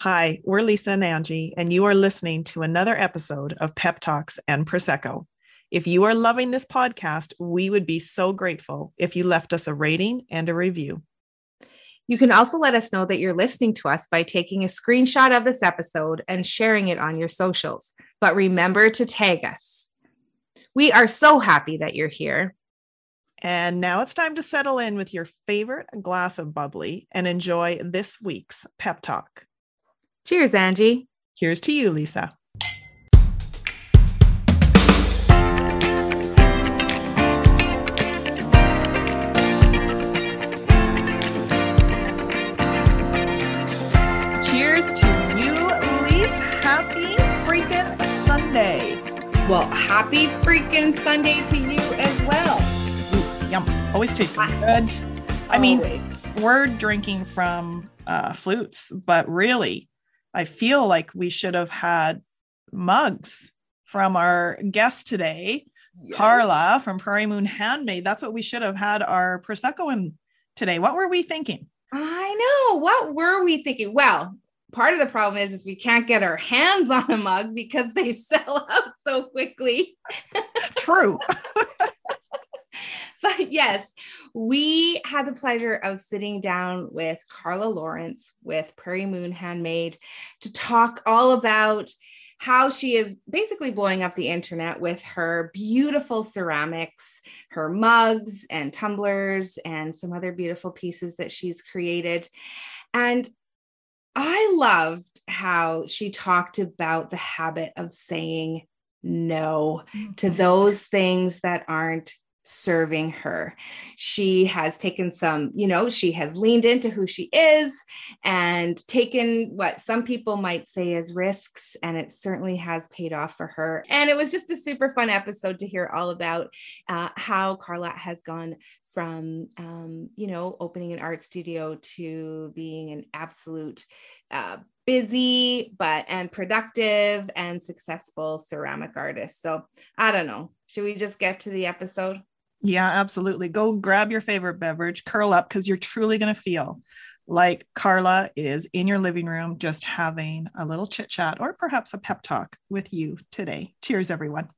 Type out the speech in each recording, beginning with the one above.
Hi, we're Lisa and Angie, and you are listening to another episode of Pep Talks and Prosecco. If you are loving this podcast, we would be so grateful if you left us a rating and a review. You can also let us know that you're listening to us by taking a screenshot of this episode and sharing it on your socials. But remember to tag us. We are so happy that you're here. And now it's time to settle in with your favorite glass of bubbly and enjoy this week's pep talk. Cheers, Angie. Here's to you, Lisa. Cheers to you, Lise. Happy freaking Sunday. Well, happy freaking Sunday to you as well. Ooh, yum. Always tastes good. I mean, we're drinking from uh, flutes, but really, I feel like we should have had mugs from our guest today, yes. Carla from Prairie Moon Handmade. That's what we should have had our Prosecco in today. What were we thinking? I know. What were we thinking? Well, part of the problem is, is we can't get our hands on a mug because they sell out so quickly. True. but yes, we had the pleasure of sitting down with Carla Lorence with Prairie Moon Handmade to talk all about how she is basically blowing up the internet with her beautiful ceramics, her mugs and tumblers, and some other beautiful pieces that she's created. And I loved how she talked about the habit of saying no to mm-hmm. those things that aren't serving her. She has taken some, you know, she has leaned into who she is and taken what some people might say as risks, and it certainly has paid off for her. And it was just a super fun episode to hear all about uh, how Carla has gone from um, you know opening an art studio to being an absolute uh, busy but and productive and successful ceramic artist so i don't know should we just get to the episode yeah, absolutely. Go grab your favorite beverage, curl up because you're truly going to feel like Carla is in your living room just having a little chit chat or perhaps a pep talk with you today. Cheers, everyone.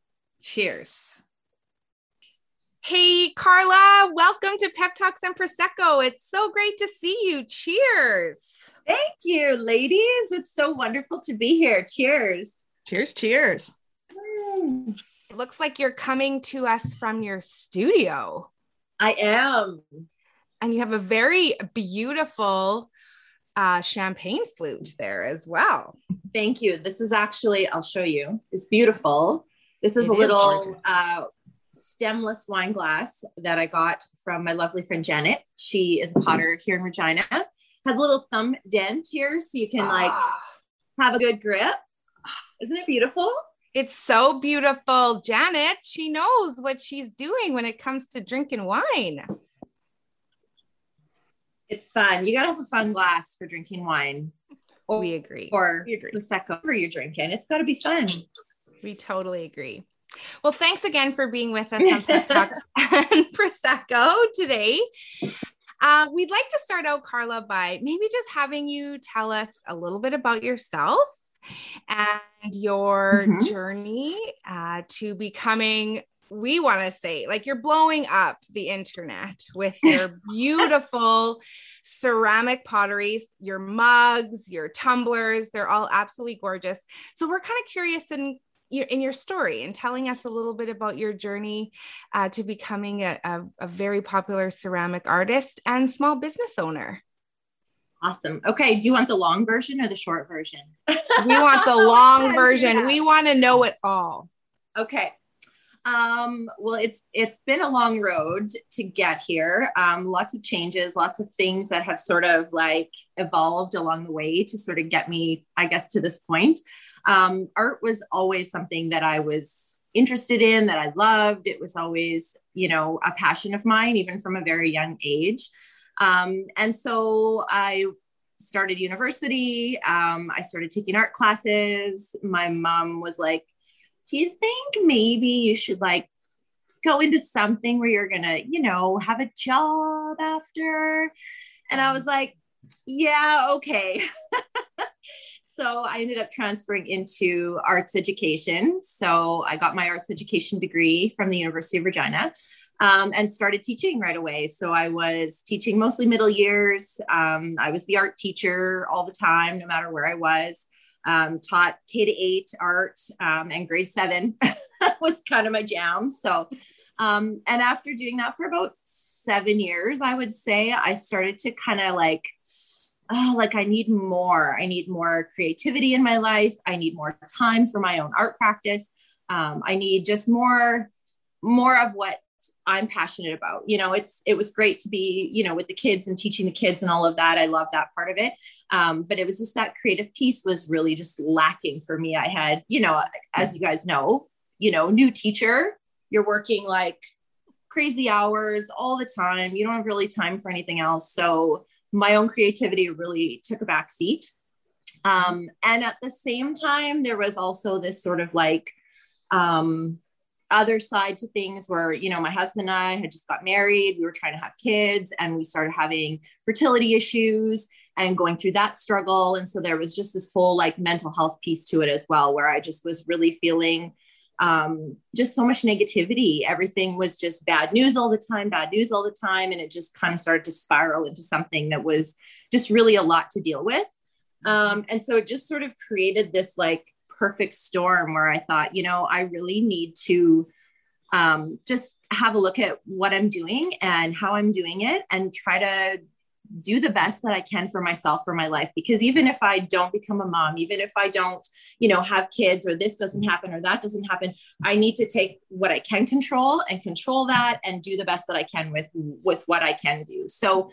Cheers. Hey, Carla, welcome to Pep Talks and Prosecco. It's so great to see you. Cheers. Thank you, ladies. It's so wonderful to be here. Cheers. Cheers, cheers. Mm looks like you're coming to us from your studio. I am. And you have a very beautiful uh, champagne flute there as well. Thank you. This is actually, I'll show you. It's beautiful. This is it a little uh, stemless wine glass that I got from my lovely friend Janet. She is a potter here in Regina. Has a little thumb dent here so you can like ah. have a good grip. Isn't it beautiful? It's so beautiful. Janet, she knows what she's doing when it comes to drinking wine. It's fun. You got to have a fun glass for drinking wine. Or, we agree. Or we agree. Prosecco for you're drinking. It's got to be fun. We totally agree. Well, thanks again for being with us on Pep Talks and Prosecco today. Uh, we'd like to start out, Carla, by maybe just having you tell us a little bit about yourself and your mm-hmm. journey uh, to becoming we want to say like you're blowing up the internet with your beautiful ceramic potteries, your mugs, your tumblers. They're all absolutely gorgeous. So we're kind of curious in your in your story and telling us a little bit about your journey uh, to becoming a, a, a very popular ceramic artist and small business owner. Awesome. Okay. Do you want the long version or the short version? we want the long version. We want to know it all. Okay. Um, well, it's it's been a long road to get here. Um, lots of changes, lots of things that have sort of like evolved along the way to sort of get me, I guess, to this point. Um, art was always something that I was interested in, that I loved. It was always, you know, a passion of mine, even from a very young age. Um, and so I started university. Um, I started taking art classes. My mom was like, Do you think maybe you should like go into something where you're gonna, you know, have a job after? And I was like, Yeah, okay. so I ended up transferring into arts education. So I got my arts education degree from the University of Regina. Um, and started teaching right away. So I was teaching mostly middle years. Um, I was the art teacher all the time, no matter where I was. Um, taught K to eight art um, and grade seven was kind of my jam. So, um, and after doing that for about seven years, I would say I started to kind of like oh, like I need more. I need more creativity in my life. I need more time for my own art practice. Um, I need just more, more of what I'm passionate about. You know, it's it was great to be, you know, with the kids and teaching the kids and all of that. I love that part of it. Um, but it was just that creative piece was really just lacking for me. I had, you know, as you guys know, you know, new teacher, you're working like crazy hours all the time. You don't have really time for anything else. So my own creativity really took a back seat. Um, and at the same time, there was also this sort of like um, other side to things where, you know, my husband and I had just got married, we were trying to have kids, and we started having fertility issues and going through that struggle. And so there was just this whole like mental health piece to it as well, where I just was really feeling um, just so much negativity. Everything was just bad news all the time, bad news all the time. And it just kind of started to spiral into something that was just really a lot to deal with. Um, and so it just sort of created this like perfect storm where I thought, you know, I really need to um, just have a look at what I'm doing and how I'm doing it and try to do the best that I can for myself for my life. Because even if I don't become a mom even if I don't you know have kids or this doesn't happen or that doesn't happen I need to take what I can control and control that and do the best that I can with with what I can do. So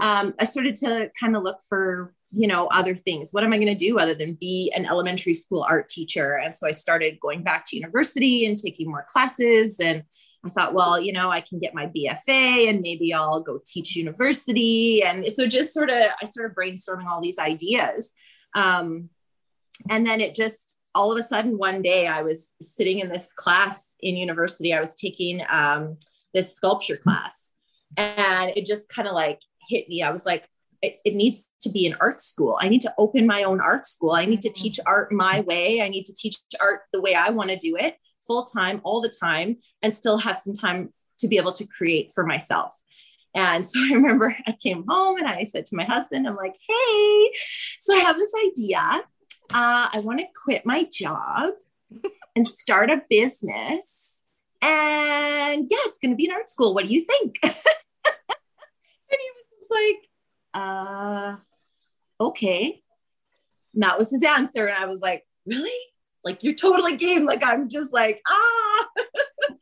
um, I started to kind of look for you know other things what am I going to do other than be an elementary school art teacher and so I started going back to university and taking more classes and I thought, well, you know, I can get my BFA and maybe I'll go teach university. And so just sort of, I started brainstorming all these ideas. Um, and then it just, all of a sudden, one day I was sitting in this class in university. I was taking um, this sculpture class and it just kind of like hit me. I was like, it, it, needs to be an art school. I need to open my own art school. I need to teach art my way. I need to teach art the way I want to do it full time all the time and still have some time to be able to create for myself. And so I remember I came home and I said to my husband, I'm like, hey, so I have this idea. Uh, I want to quit my job and start a business. And yeah, it's going to be an art school. What do you think? and he was like, uh, okay. And that was his answer. And I was like, really? like you're totally game like i'm just like ah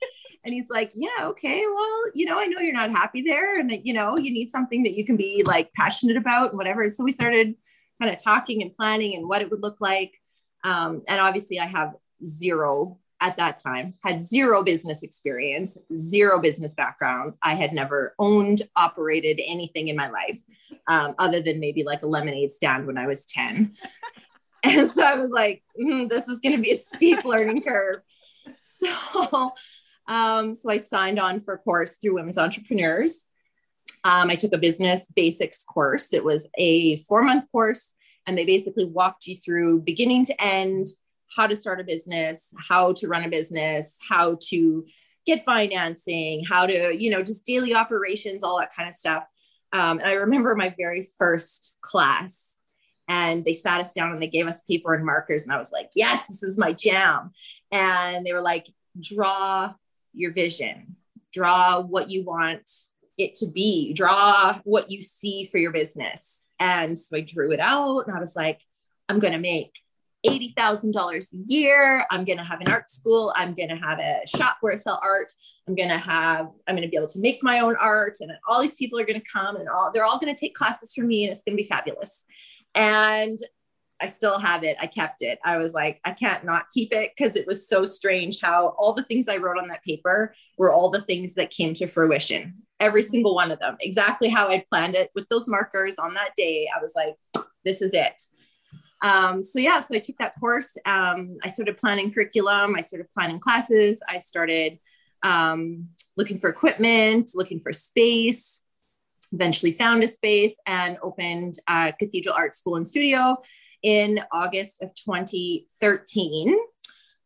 and he's like yeah okay well you know i know you're not happy there and you know you need something that you can be like passionate about and whatever so we started kind of talking and planning and what it would look like um, and obviously i have zero at that time had zero business experience zero business background i had never owned operated anything in my life um, other than maybe like a lemonade stand when i was 10 And so I was like, mm, this is going to be a steep learning curve. So, um, so I signed on for a course through Women's Entrepreneurs. Um, I took a business basics course. It was a four month course, and they basically walked you through beginning to end how to start a business, how to run a business, how to get financing, how to, you know, just daily operations, all that kind of stuff. Um, and I remember my very first class and they sat us down and they gave us paper and markers and i was like yes this is my jam. And they were like draw your vision. Draw what you want it to be. Draw what you see for your business. And so i drew it out and i was like i'm going to make $80,000 a year. I'm going to have an art school. I'm going to have a shop where I sell art. I'm going to have, I'm going to be able to make my own art. And all these people are going to come and all, they're all going to take classes from me and it's going to be fabulous. And I still have it. I kept it. I was like, I can't not keep it because it was so strange how all the things I wrote on that paper were all the things that came to fruition. Every single one of them, exactly how I planned it with those markers on that day. I was like, this is it. Um, so yeah, so I took that course. Um, I started planning curriculum. I started planning classes. I started um, looking for equipment, looking for space eventually found a space and opened a cathedral art school and studio in August of 2013.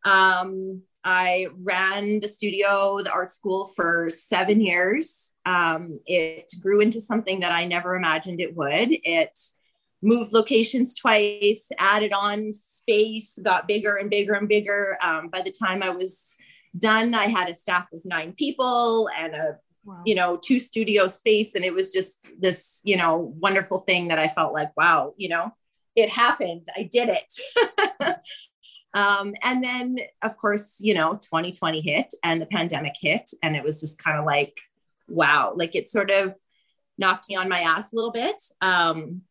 Um, I ran the studio, the art school for seven years. Um, it grew into something that I never imagined it would. It moved locations twice, added on space, got bigger and bigger and bigger. Um, by the time I was done, I had a staff of nine people and a Wow. you know two studio space. And it was just this you know wonderful thing that i felt like wow you know it happened. I did it. Um, and then of course you know 2020 hit and the pandemic hit. And it was just kind of like wow like it sort of knocked me on my ass a little bit. Um,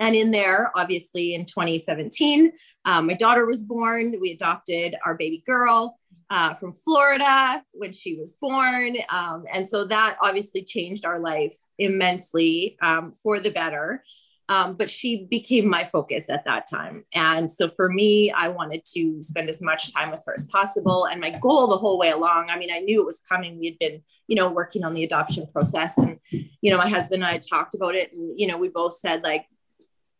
and in there, obviously, in 2017, um, my daughter was born. We adopted our baby girl uh, from Florida when she was born. Um, and so that obviously changed our life immensely um, for the better. Um, but she became my focus at that time. And so for me, I wanted to spend as much time with her as possible. And my goal the whole way along, I mean, I knew it was coming. We had been, you know, working on the adoption process. And, you know, my husband and I talked about it. And, you know, we both said, like,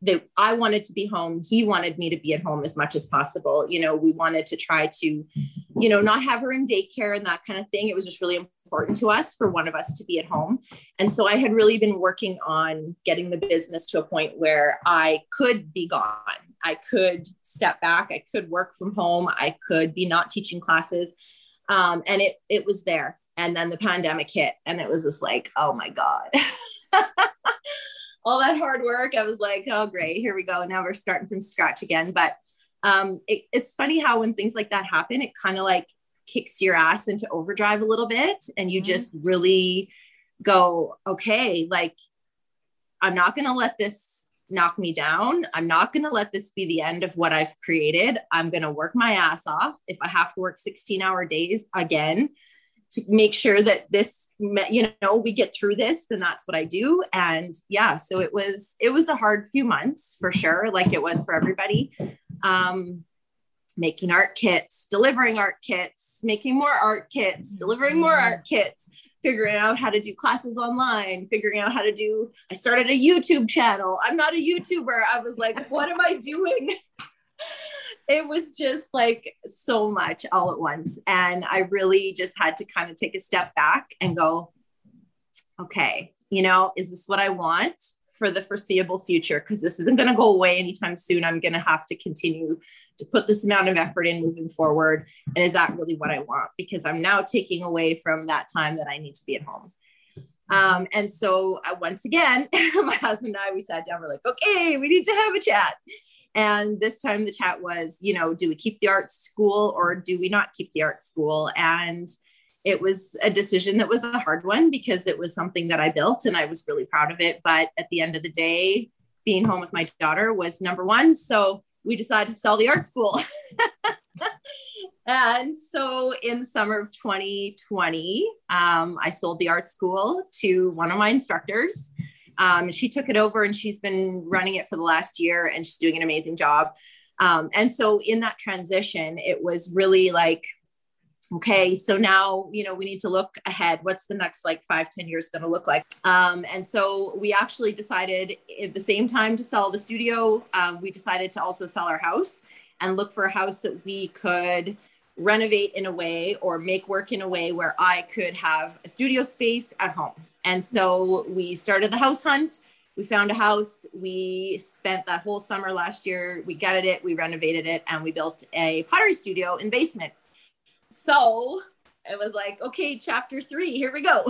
that I wanted to be home. He wanted me to be at home as much as possible. You know, we wanted to try to, you know, not have her in daycare and that kind of thing. It was just really important to us for one of us to be at home. And so I had really been working on getting the business to a point where I could be gone. I could step back. I could work from home. I could be not teaching classes. Um, and it it was there. And then the pandemic hit, and it was just like, oh my God. all that hard work. I was like, oh, great, here we go. Now we're starting from scratch again. But um, it, it's funny how when things like that happen, it kind of like kicks your ass into overdrive a little bit. And you mm-hmm. just really go, okay, like, I'm not going to let this knock me down. I'm not going to let this be the end of what I've created. I'm going to work my ass off. If I have to work 16 hour days again, to make sure that this you know we get through this then that's what i do. And yeah so it was it was a hard few months for sure like it was for everybody. Um making art kits delivering art kits making more art kits delivering more art kits figuring out how to do classes online figuring out how to do i started a youtube channel. I'm not a youtuber. I was like what am i doing it was just like so much all at once. And I really just had to kind of take a step back and go, okay, you know, is this what I want for the foreseeable future? Because this isn't going to go away anytime soon. I'm going to have to continue to put this amount of effort in moving forward. And is that really what I want? Because I'm now taking away from that time that I need to be at home. Um, and so uh, once again, my husband and I, we sat down, we're like, okay, we need to have a chat. And this time the chat was, you know, do we keep the art school or do we not keep the art school? And it was a decision that was a hard one because it was something that I built and I was really proud of it. But at the end of the day, being home with my daughter was number one. So we decided to sell the art school. and so in the summer of 2020, um, I sold the art school to one of my instructors. Um, she took it over and she's been running it for the last year and she's doing an amazing job. Um, and so in that transition, it was really like, okay, so now, you know, we need to look ahead. What's the next like five, ten years going to look like? Um, and so we actually decided at the same time to sell the studio, um, we decided to also sell our house and look for a house that we could renovate in a way or make work in a way where I could have a studio space at home. And so we started the house hunt. We found a house. We spent that whole summer last year. We gutted it, we renovated it, and we built a pottery studio in basement. So it was like, okay, chapter three, here we go.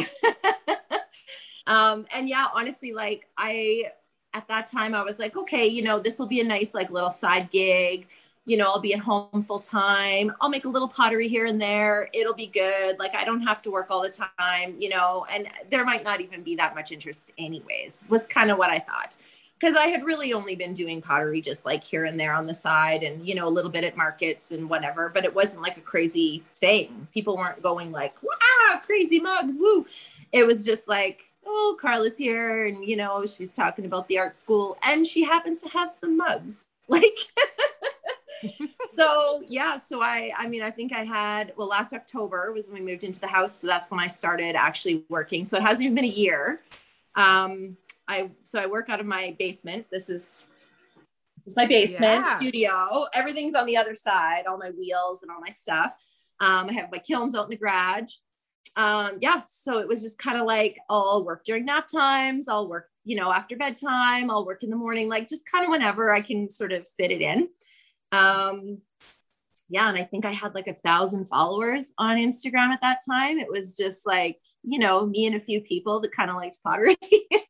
um, and yeah, honestly, like I at that time I was like, okay, you know, this will be a nice like little side gig you know, I'll be at home full time. I'll make a little pottery here and there. It'll be good. Like I don't have to work all the time, you know, and there might not even be that much interest anyways. Was kind of what I thought. Cuz I had really only been doing pottery just like here and there on the side and you know, a little bit at markets and whatever, but it wasn't like a crazy thing. People weren't going like, "Wow, crazy mugs, woo." It was just like oh, Carla's here, and you know, she's talking about the art school, and she happens to have some mugs. Like, so yeah, so I I mean I think I had well last October was when we moved into the house, so that's when I started actually working. So it hasn't even been a year. Um, I so I work out of my basement. This is This is my basement yeah. studio. Everything's on the other side, all my wheels and all my stuff. Um, I have my kilns out in the garage. Um, yeah, so it was just kind of like I'll work during nap times, I'll work, you know, after bedtime, I'll work in the morning, like just kind of whenever I can sort of fit it in. Um, yeah, and I think I had like a thousand followers on Instagram at that time. It was just like, you know, me and a few people that kind of liked pottery.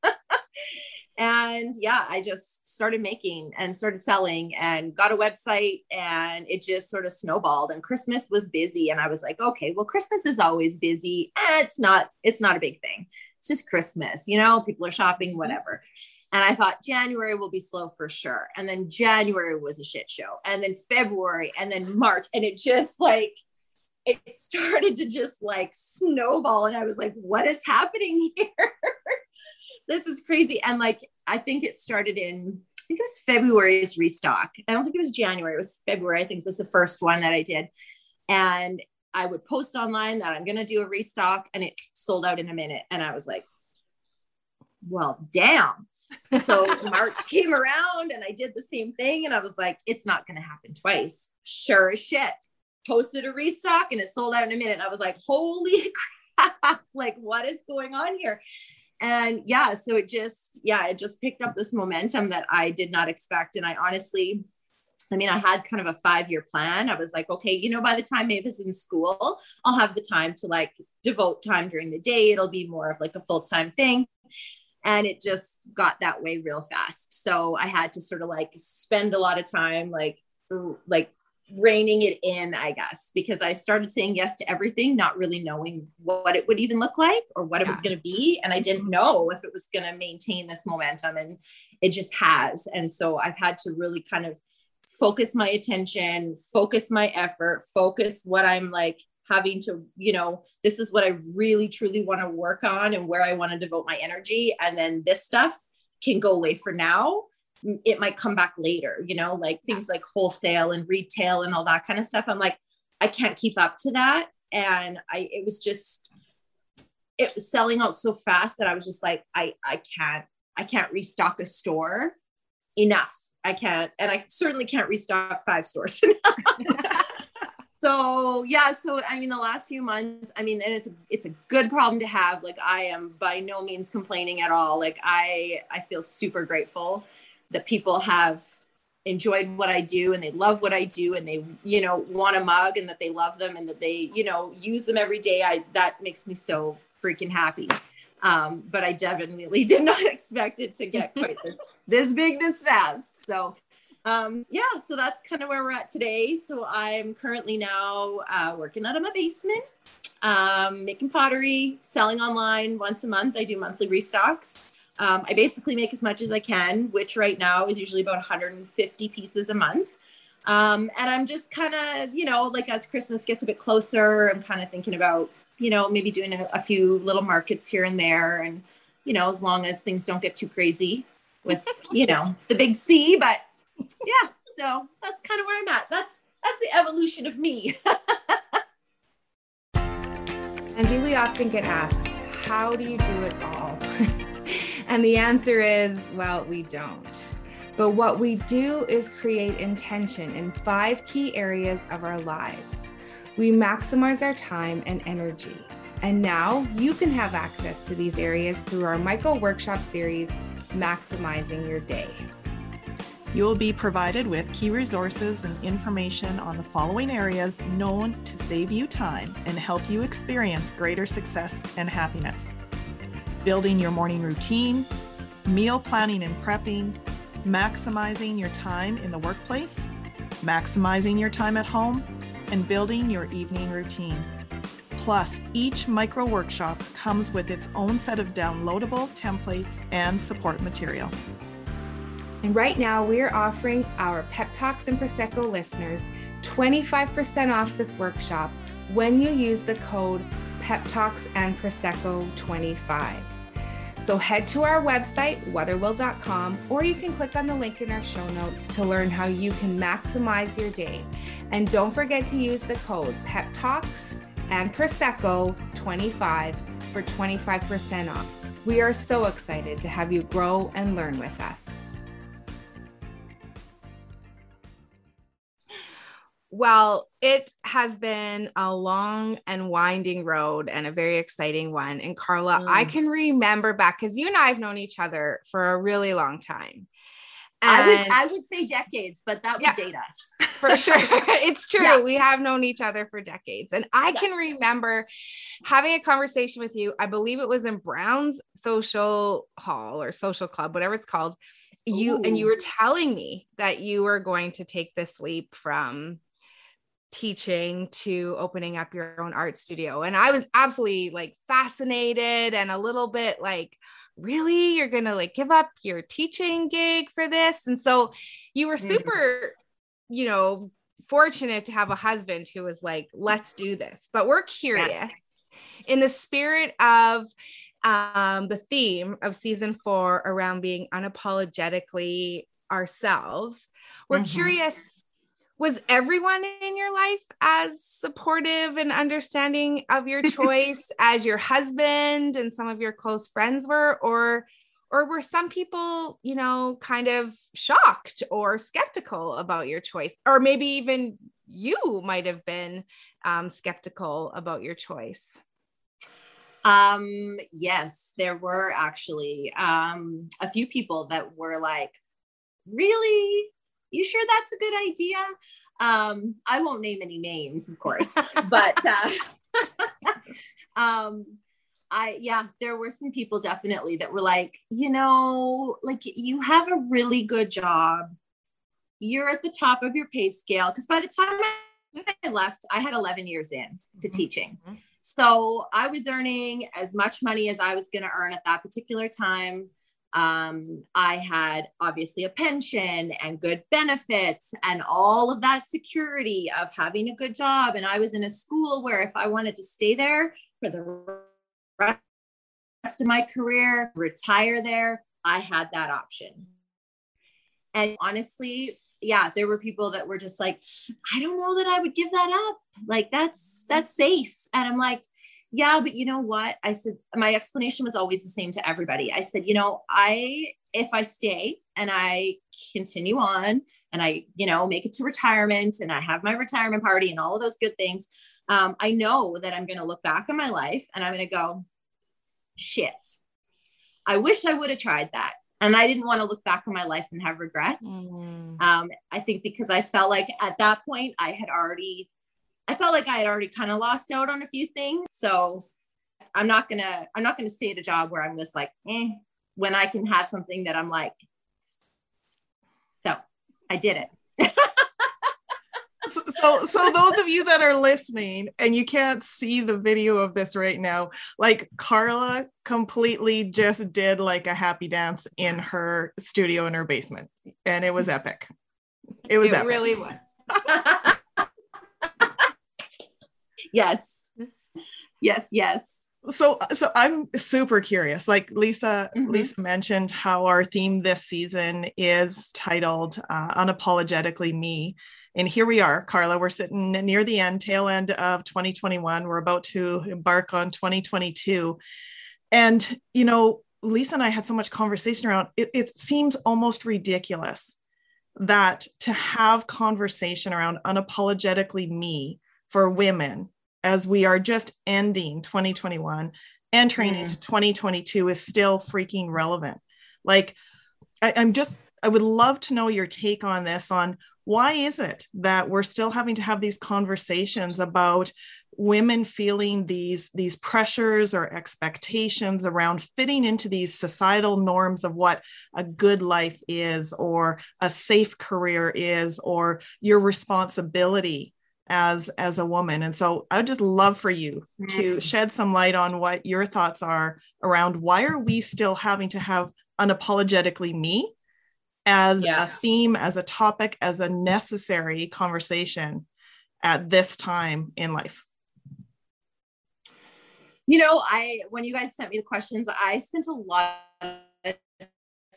and yeah i just started making and started selling and got a website and it just sort of snowballed and christmas was busy and i was like okay well christmas is always busy eh, it's not it's not a big thing it's just christmas you know people are shopping whatever and i thought january will be slow for sure and then january was a shit show and then february and then march and it just like it started to just like snowball and i was like what is happening here this is crazy. And like, I think it started in, I think it was February's restock. I don't think it was January. It was February. I think was the first one that I did. And I would post online that I'm going to do a restock and it sold out in a minute. And I was like, well, damn. So March came around and I did the same thing. And I was like, it's not going to happen twice. Sure as shit. Posted a restock and it sold out in a minute. I was like, holy crap. Like, what is going on here? and yeah so it just yeah it just picked up this momentum that i did not expect and i honestly I mean, I had kind of a five year plan. I was like, okay, you know, by the time Maeve is in school, I'll have the time to like devote time during the day. It'll be more of like a full time thing. And it just got that way real fast. So I had to sort of like spend a lot of time, like, like reining it in, I guess, because I started saying yes to everything, not really knowing what it would even look like or what yeah. it was going to be. And I didn't know if it was going to maintain this momentum, and it just has. And so I've had to really kind of focus my attention, focus my effort, focus what I'm like having to, you know, this is what I really truly want to work on and where I want to devote my energy. And then this stuff can go away for now it might come back later, you know, like things like wholesale and retail and all that kind of stuff. I'm like, I can't keep up to that. And I, it was just, it was selling out so fast that I was just like, I, I can't, I can't restock a store enough. I can't, and I certainly can't restock five stores. so yeah so i mean the last few months i mean and it's it's a good problem to have like i am by no means complaining at all like i i feel super grateful that people have enjoyed what I do and they love what I do and they, you know, want a mug and that they love them and that they, you know, use them every day. I that makes me so freaking happy. Um, but I definitely did not expect it to get quite this this big this fast. So um, yeah, so that's kind of where we're at today. So I'm currently now uh, working out of my basement, um, making pottery, selling online once a month. I do monthly restocks. Um, I basically make as much as I can, which right now is usually about 150 pieces a month. Um, and I'm just kind of, you know, like as Christmas gets a bit closer, I'm kind of thinking about, you know, maybe doing a, a few little markets here and there. And, you know, as long as things don't get too crazy with, you know, the big C. But yeah, so that's kind of where I'm at. That's that's the evolution of me. and do we often get asked, how do you do it all? And the answer is, well, we don't. But what we do is create intention in five key areas of our lives. We maximize our time and energy. And now you can have access to these areas through our micro workshop series, Maximizing Your Day. You will be provided with key resources and information on the following areas known to save you time and help you experience greater success and happiness building your morning routine, meal planning and prepping, maximizing your time in the workplace, maximizing your time at home, and building your evening routine. Plus, each micro workshop comes with its own set of downloadable templates and support material. And right now, we are offering our Pep Talks and Prosecco listeners 25% off this workshop when you use the code Pep Talks and Prosecco 25. So head to our website, wotherwill.com, or you can click on the link in our show notes to learn how you can maximize your day. And don't forget to use the code Pep Talks and Prosecco 25 for 25% off. We are so excited to have you grow and learn with us. Well, it has been a long and winding road and a very exciting one. And Carla, mm. I can remember back because you and I have known each other for a really long time. And I would I would say decades, but that would yeah, date us. For sure. it's true. Yeah. We have known each other for decades. And I yeah. can remember having a conversation with you. I believe it was in Brown's social hall or social club, whatever it's called. You Ooh. and you were telling me that you were going to take this leap from teaching to opening up your own art studio. And I was absolutely like fascinated and a little bit like, really? You're going to like give up your teaching gig for this? And so you were mm-hmm. super, you know, fortunate to have a husband who was like, let's do this. But we're curious yes. in the spirit of um, the theme of season four around being unapologetically ourselves. We're mm-hmm. curious was everyone in your life as supportive and understanding of your choice as your husband and some of your close friends were? Or or were some people you know kind of shocked or skeptical about your choice? Or maybe even you might have been um, skeptical about your choice? Um yes there were actually um a few people that were like really you sure that's a good idea? Um, I won't name any names, of course, but uh, um, I, yeah, there were some people definitely that were like, you know, like you have a really good job. You're at the top of your pay scale. Because by the time I left, I had 11 years in to mm-hmm. teaching. Mm-hmm. So I was earning as much money as I was going to earn at that particular time. Um, I had obviously a pension and good benefits and all of that security of having a good job. And I was in a school where if I wanted to stay there for the rest of my career, retire there, I had that option. And honestly, yeah, there were people that were just like, I don't know that I would give that up. Like that's that's safe. And I'm like, yeah, but you know what? I said, my explanation was always the same to everybody. I said, you know, I, if I stay and I continue on and I, you know, make it to retirement and I have my retirement party and all of those good things, um, I know that I'm going to look back on my life and I'm going to go, shit, I wish I would have tried that. And I didn't want to look back on my life and have regrets. Mm. Um, I think because I felt like at that point I had already I felt like I had already kind of lost out on a few things. So I'm not gonna I'm not gonna stay at a job where I'm just like, eh, when I can have something that I'm like, so I did it. so so those of you that are listening and you can't see the video of this right now like carla completely just did like a happy dance in her studio in her basement and it was epic it was it epic. really was yes. Yes yes. So so i'm super curious like lisa mm-hmm. lisa mentioned how our theme this season is titled uh, unapologetically me. And here we are carla we're sitting near the end tail end of 2021 we're about to embark on 2022 and you know lisa and i had so much conversation around it, it seems almost ridiculous that to have conversation around unapologetically me for women as we are just ending 2021 entering mm. into 2022 is still freaking relevant like I, i'm just i would love to know your take on this on why is it that we're still having to have these conversations about women feeling these these pressures or expectations around fitting into these societal norms of what a good life is or a safe career is or your responsibility as as a woman and so i'd just love for you to mm-hmm. shed some light on what your thoughts are around why are we still having to have unapologetically me as yeah. a theme as a topic as a necessary conversation at this time in life you know i when you guys sent me the questions i spent a lot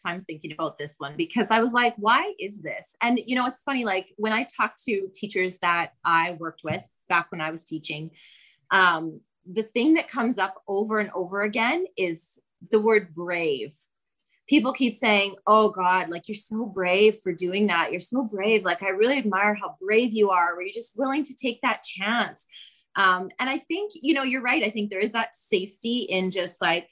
time thinking about this one because I was like, why is this? And, you know, it's funny, like when I talk to teachers that I worked with back when I was teaching, um, the thing that comes up over and over again is the word brave. people keep saying, Oh God, like you're so brave for doing that. You're so brave. Like I really admire how brave you are, where you're just willing to take that chance. Um, and I think, you know, you're right. I think there is that safety in just like,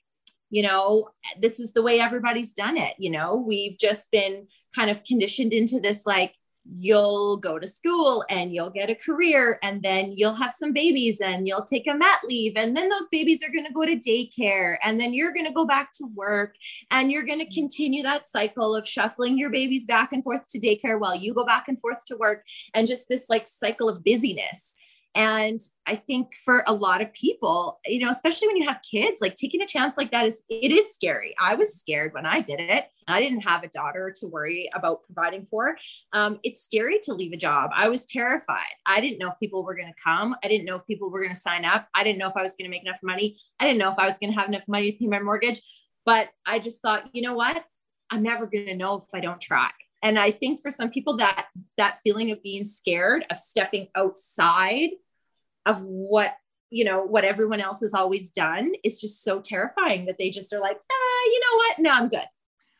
you know, this is the way everybody's done it. You know, we've just been kind of conditioned into this like, you'll go to school and you'll get a career and then you'll have some babies and you'll take a mat leave and then those babies are going to go to daycare and then you're going to go back to work and you're going to mm-hmm. continue that cycle of shuffling your babies back and forth to daycare while you go back and forth to work and just this like cycle of busyness and I think for a lot of people, you know, especially when you have kids, like taking a chance like that is it is scary. I was scared when I did it. I didn't have a daughter to worry about providing for. Um, it's scary to leave a job. I was terrified. I didn't know if people were going to come. I didn't know if people were going to sign up. I didn't know if I was going to make enough money. I didn't know if I was going to have enough money to pay my mortgage. But I just thought, you know what? I'm never going to know if I don't try and i think for some people that that feeling of being scared of stepping outside of what you know what everyone else has always done is just so terrifying that they just are like ah you know what? No i'm good.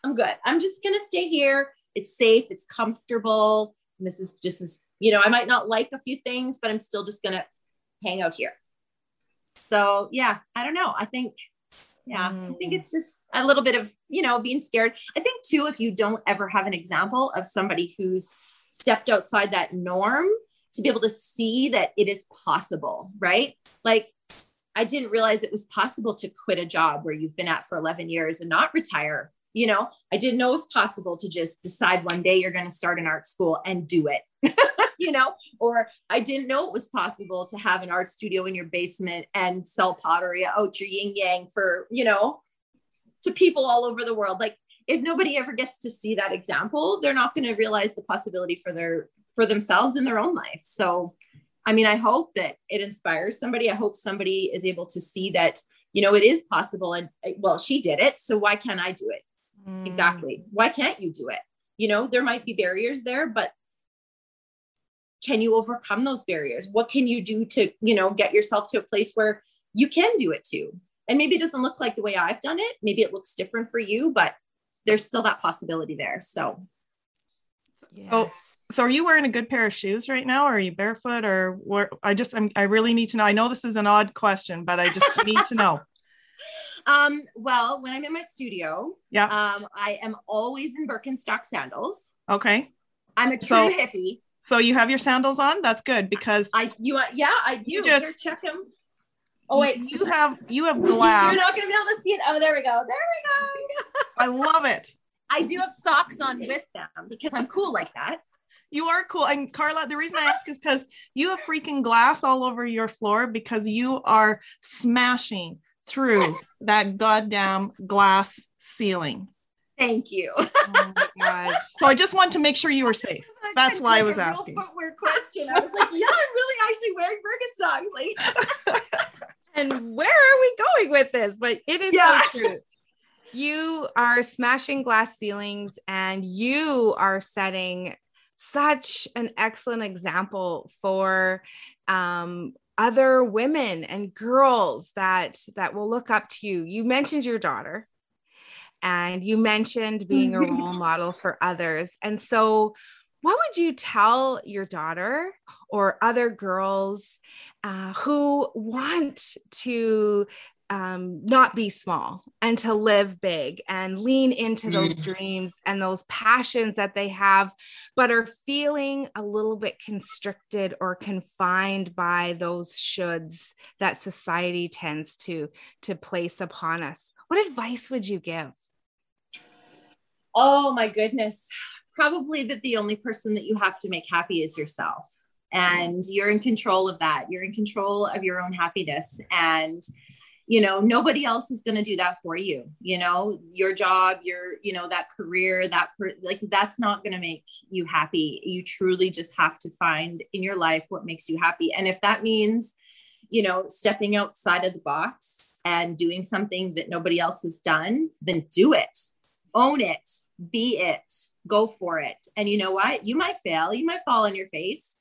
I'm good. I'm just gonna stay here. It's safe. It's comfortable. And this is just as you know i might not like a few things but i'm still just gonna hang out here. So yeah i don't know. I think yeah mm. i think mm. it's just a little bit of you know being scared i think too if you don't ever have an example of somebody who's stepped outside that norm to be able to see that it is possible right like i didn't realize it was possible to quit a job where you've been at for 11 years and not retire you know i didn't know it was possible to just decide one day you're going to start an art school and do it you know, or I didn't know it was possible to have an art studio in your basement and sell pottery out your yin yang for, you know, to people all over the world. Like if nobody ever gets to see that example, they're not going to realize the possibility for their for themselves in their own life. So I mean, I hope that it inspires somebody. I hope somebody is able to see that, you know, it is possible. And well, she did it. So why can't I do it? Mm. Exactly. Why can't you do it? You know, there might be barriers there, but can you overcome those barriers? What can you do to you know get yourself to a place where you can do it too? And maybe it doesn't look like the way i've done it. Maybe it looks different for you but there's still that possibility there. So yes. oh so are you wearing a good pair of shoes right now? Or are you barefoot? Or where i just I'm, i really need to know. I know this is an odd question but i just need to know. Um well when i'm in my studio yeah. um i am always in birkenstock sandals. Okay. I'm a true so, hippie so you have your sandals on? That's good because I you want yeah, I do. You just Here, check them. Oh wait, you have you have glass. You're not gonna be able to see it. Oh, there we go. There we go. I love it. I do have socks on with them because I'm cool like that. You are cool. And Carla, the reason I ask is because you have freaking glass all over your floor because you are smashing through that goddamn glass ceiling. Thank you. oh. So I just want to make sure you were safe. That's why I was asking. Footwear question. I was like, yeah, I'm really actually wearing Birkenstocks. Like, and where are we going with this? But it is yeah. so true. You are smashing glass ceilings, and you are setting such an excellent example for um, other women and girls that that will look up to you. You mentioned your daughter and you mentioned being a role model for others. And so, what would you tell your daughter or other girls uh, who want to um, not be small and to live big and lean into those mm. dreams and those passions that they have, but are feeling a little bit constricted or confined by those shoulds that society tends to to place upon us? What advice would you give? Oh my goodness. Probably that the only person that you have to make happy is yourself. And you're in control of that. You're in control of your own happiness. And, you know, nobody else is going to do that for you. You know, your job, your, you know, that career, that, per- like, that's not going to make you happy. You truly just have to find in your life what makes you happy. And if that means, you know, stepping outside of the box and doing something that nobody else has done, then do it own it, be it, go for it. And you know what? You might fail, you might fall on your face,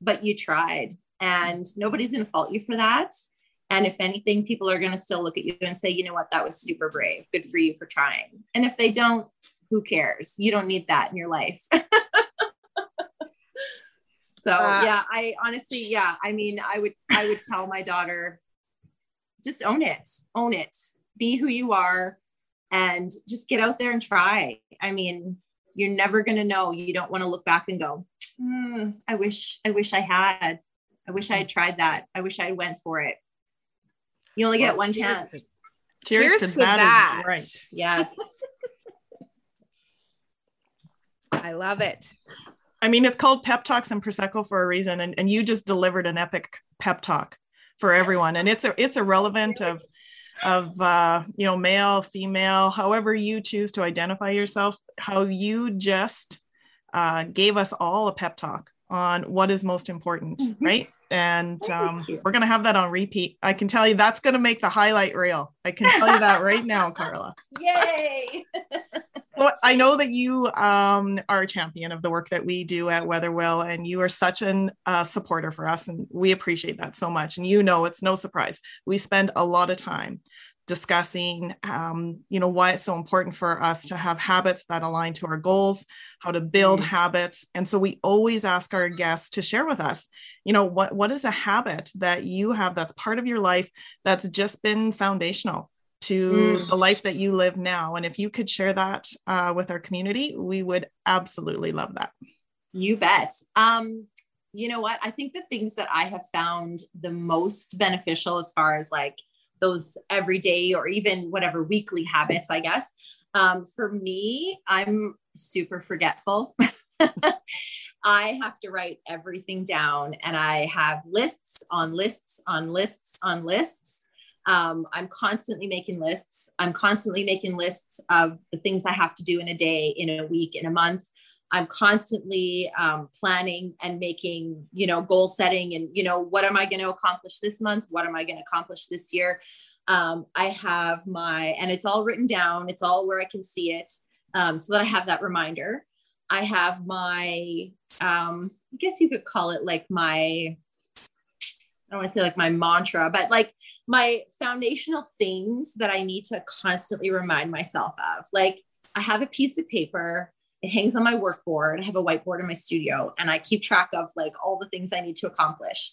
but you tried, and nobody's going to fault you for that. And if anything, people are going to still look at you and say, you know what, that was super brave. Good for you for trying. And if they don't, who cares? You don't need that in your life. so uh, yeah, I honestly, yeah, I mean, I would, I would tell my daughter, just own it, own it, be who you are, and just get out there and try. I mean, you're never going to know. You don't want to look back and go, mm, I wish, I wish I had, I wish I had tried that. I wish I went for it. You only well, get one chance. To, cheers, cheers, to, to that. that. Right. Yes. I love it. I mean, it's called pep talks and prosecco for a reason, and, and you just delivered an epic pep talk for everyone, and it's a it's irrelevant of of uh, you know male, female, however you choose to identify yourself. How you just uh, gave us all a pep talk on what is most important, mm-hmm. right? And um, we're going to have that on repeat. I can tell you that's going to make the highlight reel. I can tell you that right now, Carla. Yay! well, I know that you um, are a champion of the work that we do at Wotherwill, and you are such a uh, supporter for us, and we appreciate that so much. And you know, it's no surprise. We spend a lot of time discussing um, you know why it's so important for us to have habits that align to our goals how to build mm-hmm. habits. And so we always ask our guests to share with us you know what what is a habit that you have that's part of your life that's just been foundational to mm. the life that you live now? And if you could share that uh, with our community we would absolutely love that. You bet. Um you know what? I think the things that i have found the most beneficial as far as like those everyday or even whatever weekly habits, I guess. Um, for me, I'm super forgetful. I have to write everything down and I have lists on lists on lists on lists. Um, I'm constantly making lists. I'm constantly making lists of the things I have to do in a day, in a week, in a month. I'm constantly um, planning and making, you know, goal setting and, you know, what am I going to accomplish this month? What am I going to accomplish this year? Um, I have my, and it's all written down, it's all where I can see it um, so that I have that reminder. I have my, um, I guess you could call it like my, I don't want to say like my mantra, but like my foundational things that I need to constantly remind myself of. Like I have a piece of paper it hangs on my work board. I have a whiteboard in my studio and I keep track of like all the things I need to accomplish.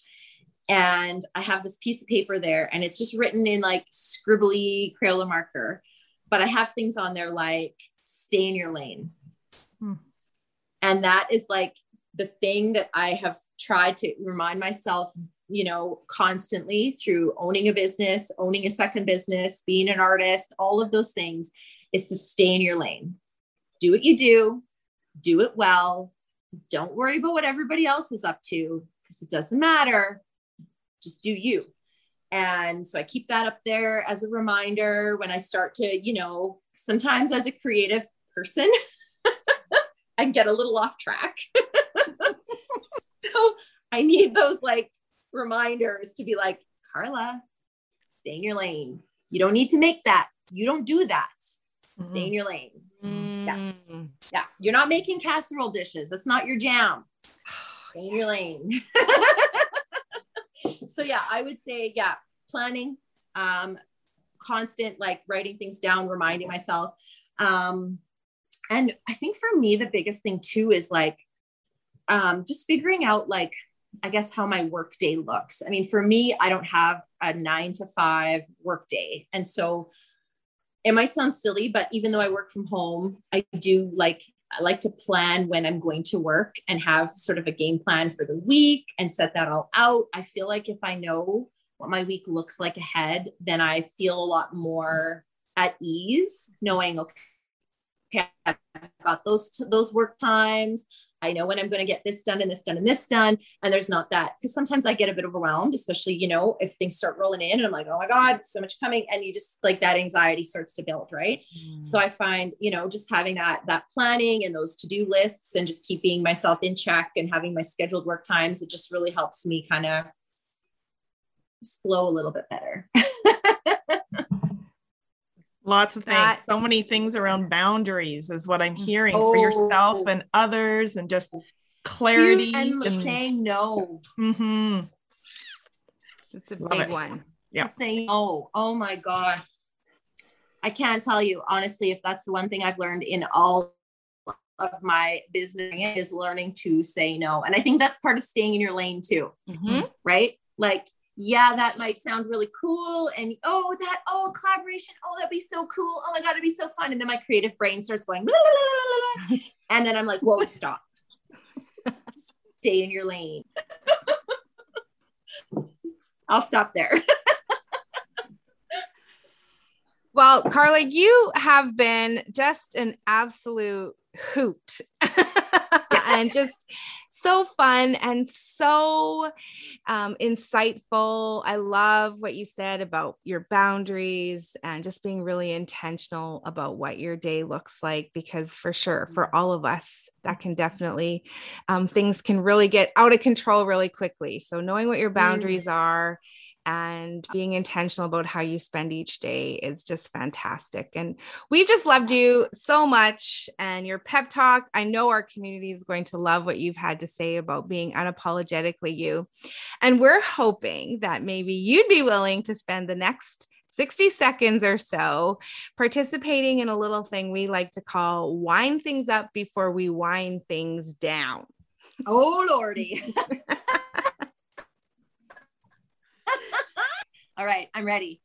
And I have this piece of paper there and it's just written in like scribbly Crayola marker. But I have things on there like stay in your lane. Hmm. And that is like the thing that I have tried to remind myself, you know, constantly through owning a business, owning a second business, being an artist, all of those things is to stay in your lane do what you do, do it well. Don't worry about what everybody else is up to because it doesn't matter. Just do you. And so I keep that up there as a reminder when I start to, you know, sometimes as a creative person, I get a little off track. so I need those like reminders to be like, Carla, stay in your lane. You don't need to make that. You don't do that. Mm-hmm. Stay in your lane. Mm. Yeah. Yeah. You're not making casserole dishes. That's not your jam. Stay in your lane. so yeah, I would say, yeah, planning, um, constant like writing things down, reminding myself. Um, and I think for me, the biggest thing too is like um, just figuring out like I guess how my work day looks. I mean, for me, I don't have a nine to five work day. And so it might sound silly, but even though I work from home, I do like I like to plan when I'm going to work and have sort of a game plan for the week and set that all out. I feel like if I know what my week looks like ahead, then I feel a lot more at ease knowing okay, I've got those those work times. I know when I'm going to get this done and this done and this done. And there's not that because sometimes I get a bit overwhelmed, especially, you know, if things start rolling in and I'm like, oh my God, so much coming. And you just like that anxiety starts to build. Right. Mm. So I find, you know, just having that, that planning and those to-do lists and just keeping myself in check and having my scheduled work times, it just really helps me kind of flow a little bit better. Lots of things. That, so many things around boundaries is what I'm hearing oh, for yourself and others, and just clarity and, and saying no. Mm-hmm. It's a Love big it. one. Yeah. Saying oh, oh my god. I can't tell you honestly if that's the one thing I've learned in all of my business is learning to say no. And I think that's part of staying in your lane too. Mhm. Right? Like, yeah, that might sound really cool. And oh, that, oh, collaboration. Oh, that'd be so cool. Oh my God, it'd be so fun. And then my creative brain starts going, and then I'm like, whoa, stop. Stay in your lane. I'll stop there. Well, Carla, you have been just an absolute hoot and just so fun and so um, insightful. I love what you said about your boundaries and just being really intentional about what your day looks like, because for sure, for all of us, that can definitely, um, things can really get out of control really quickly. So, knowing what your boundaries are and being intentional about how you spend each day is just fantastic. And we've just loved you so much and your pep talk. I know our community is going to love what you've had to say about being unapologetically you. And we're hoping that maybe you'd be willing to spend the next 60 seconds or so participating in a little thing we like to call wind things up before we wind things down. Oh, Lordy. All right, I'm ready.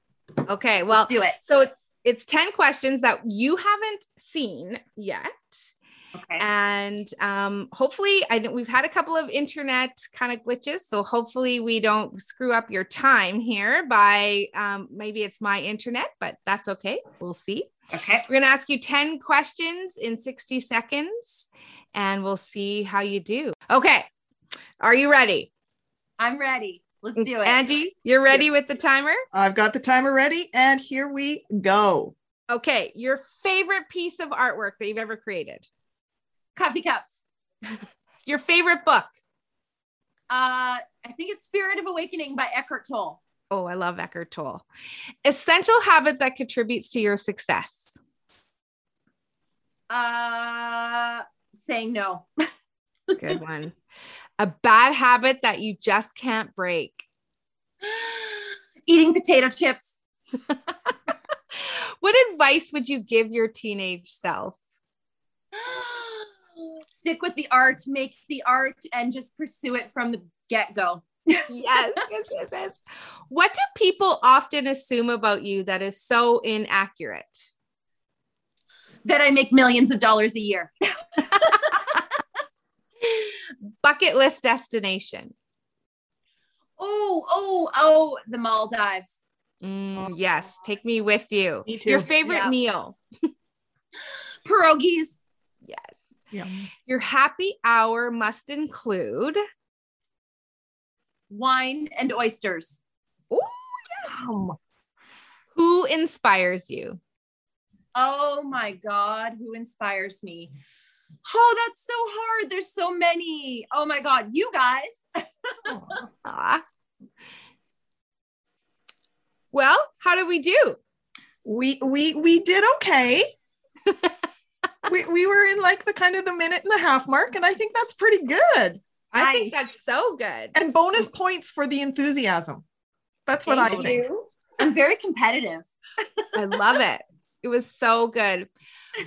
Okay, well, Let's do it. so it's it's 10 questions that you haven't seen yet. Okay. and um, hopefully I we've had a couple of internet kind of glitches, so hopefully we don't screw up your time here by um, maybe it's my internet, but that's okay. We'll see. Okay. We're going to ask you 10 questions in 60 seconds and we'll see how you do. Okay. Are you ready? I'm ready. Let's do it. Angie, you're ready with the timer? I've got the timer ready, and here we go. Okay. Your favorite piece of artwork that you've ever created, Coffee cups. your favorite book. Uh, I think it's Spirit of Awakening by Eckhart Tolle. Oh, I love Eckhart Tolle. Essential habit that contributes to your success. Uh, saying no. Good one. A bad habit that you just can't break. Eating potato chips. What advice would you give your teenage self? Stick with the art, make the art, and just pursue it from the get go. Yes, yes, yes, yes. What do people often assume about you that is so inaccurate? That I make millions of dollars a year. Bucket list destination. Oh, oh, oh, the Maldives. Mm, yes, take me with you. Me too. Your favorite Yeah. meal. Pierogies. Yes. Yeah. Your happy hour must include. Wine and oysters. Um, Who inspires you? Oh my God, who inspires me? Oh, that's so hard. There's so many. Oh my God, you guys. Aw. Well, how did we do? we we we did okay. we we were in like the kind of the minute and a half mark, and I think that's pretty good. I think that's so good. And bonus points for the enthusiasm. That's what Thank I think. you. I'm very competitive. I love it. It was so good.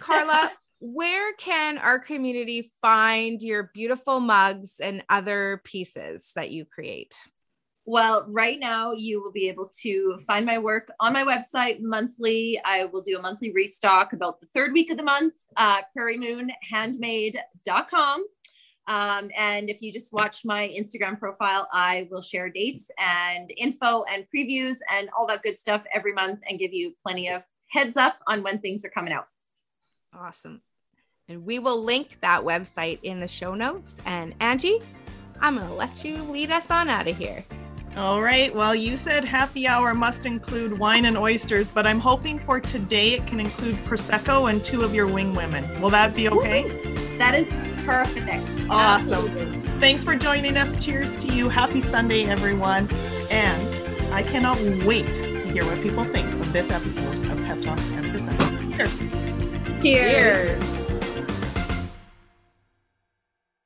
Carla, where can our community find your beautiful mugs and other pieces that you create? Well, right now you will be able to find my work on my website monthly. I will do a monthly restock about the third week of the month, uh, prairiemoonhandmade.com. Um, and if you just watch my Instagram profile, I will share dates and info and previews and all that good stuff every month and give you plenty of heads up on when things are coming out. Awesome. And we will link that website in the show notes. And Angie, I'm going to let you lead us on out of here. All right. Well, you said happy hour must include wine and oysters, but I'm hoping for today it can include prosecco and two of your wing women. Will that be okay? That is perfect. Awesome. Absolutely. Thanks for joining us. Cheers to you. Happy Sunday, everyone. And I cannot wait to hear what people think of this episode of Pep Talks and Prosecco. Cheers. Cheers. Cheers.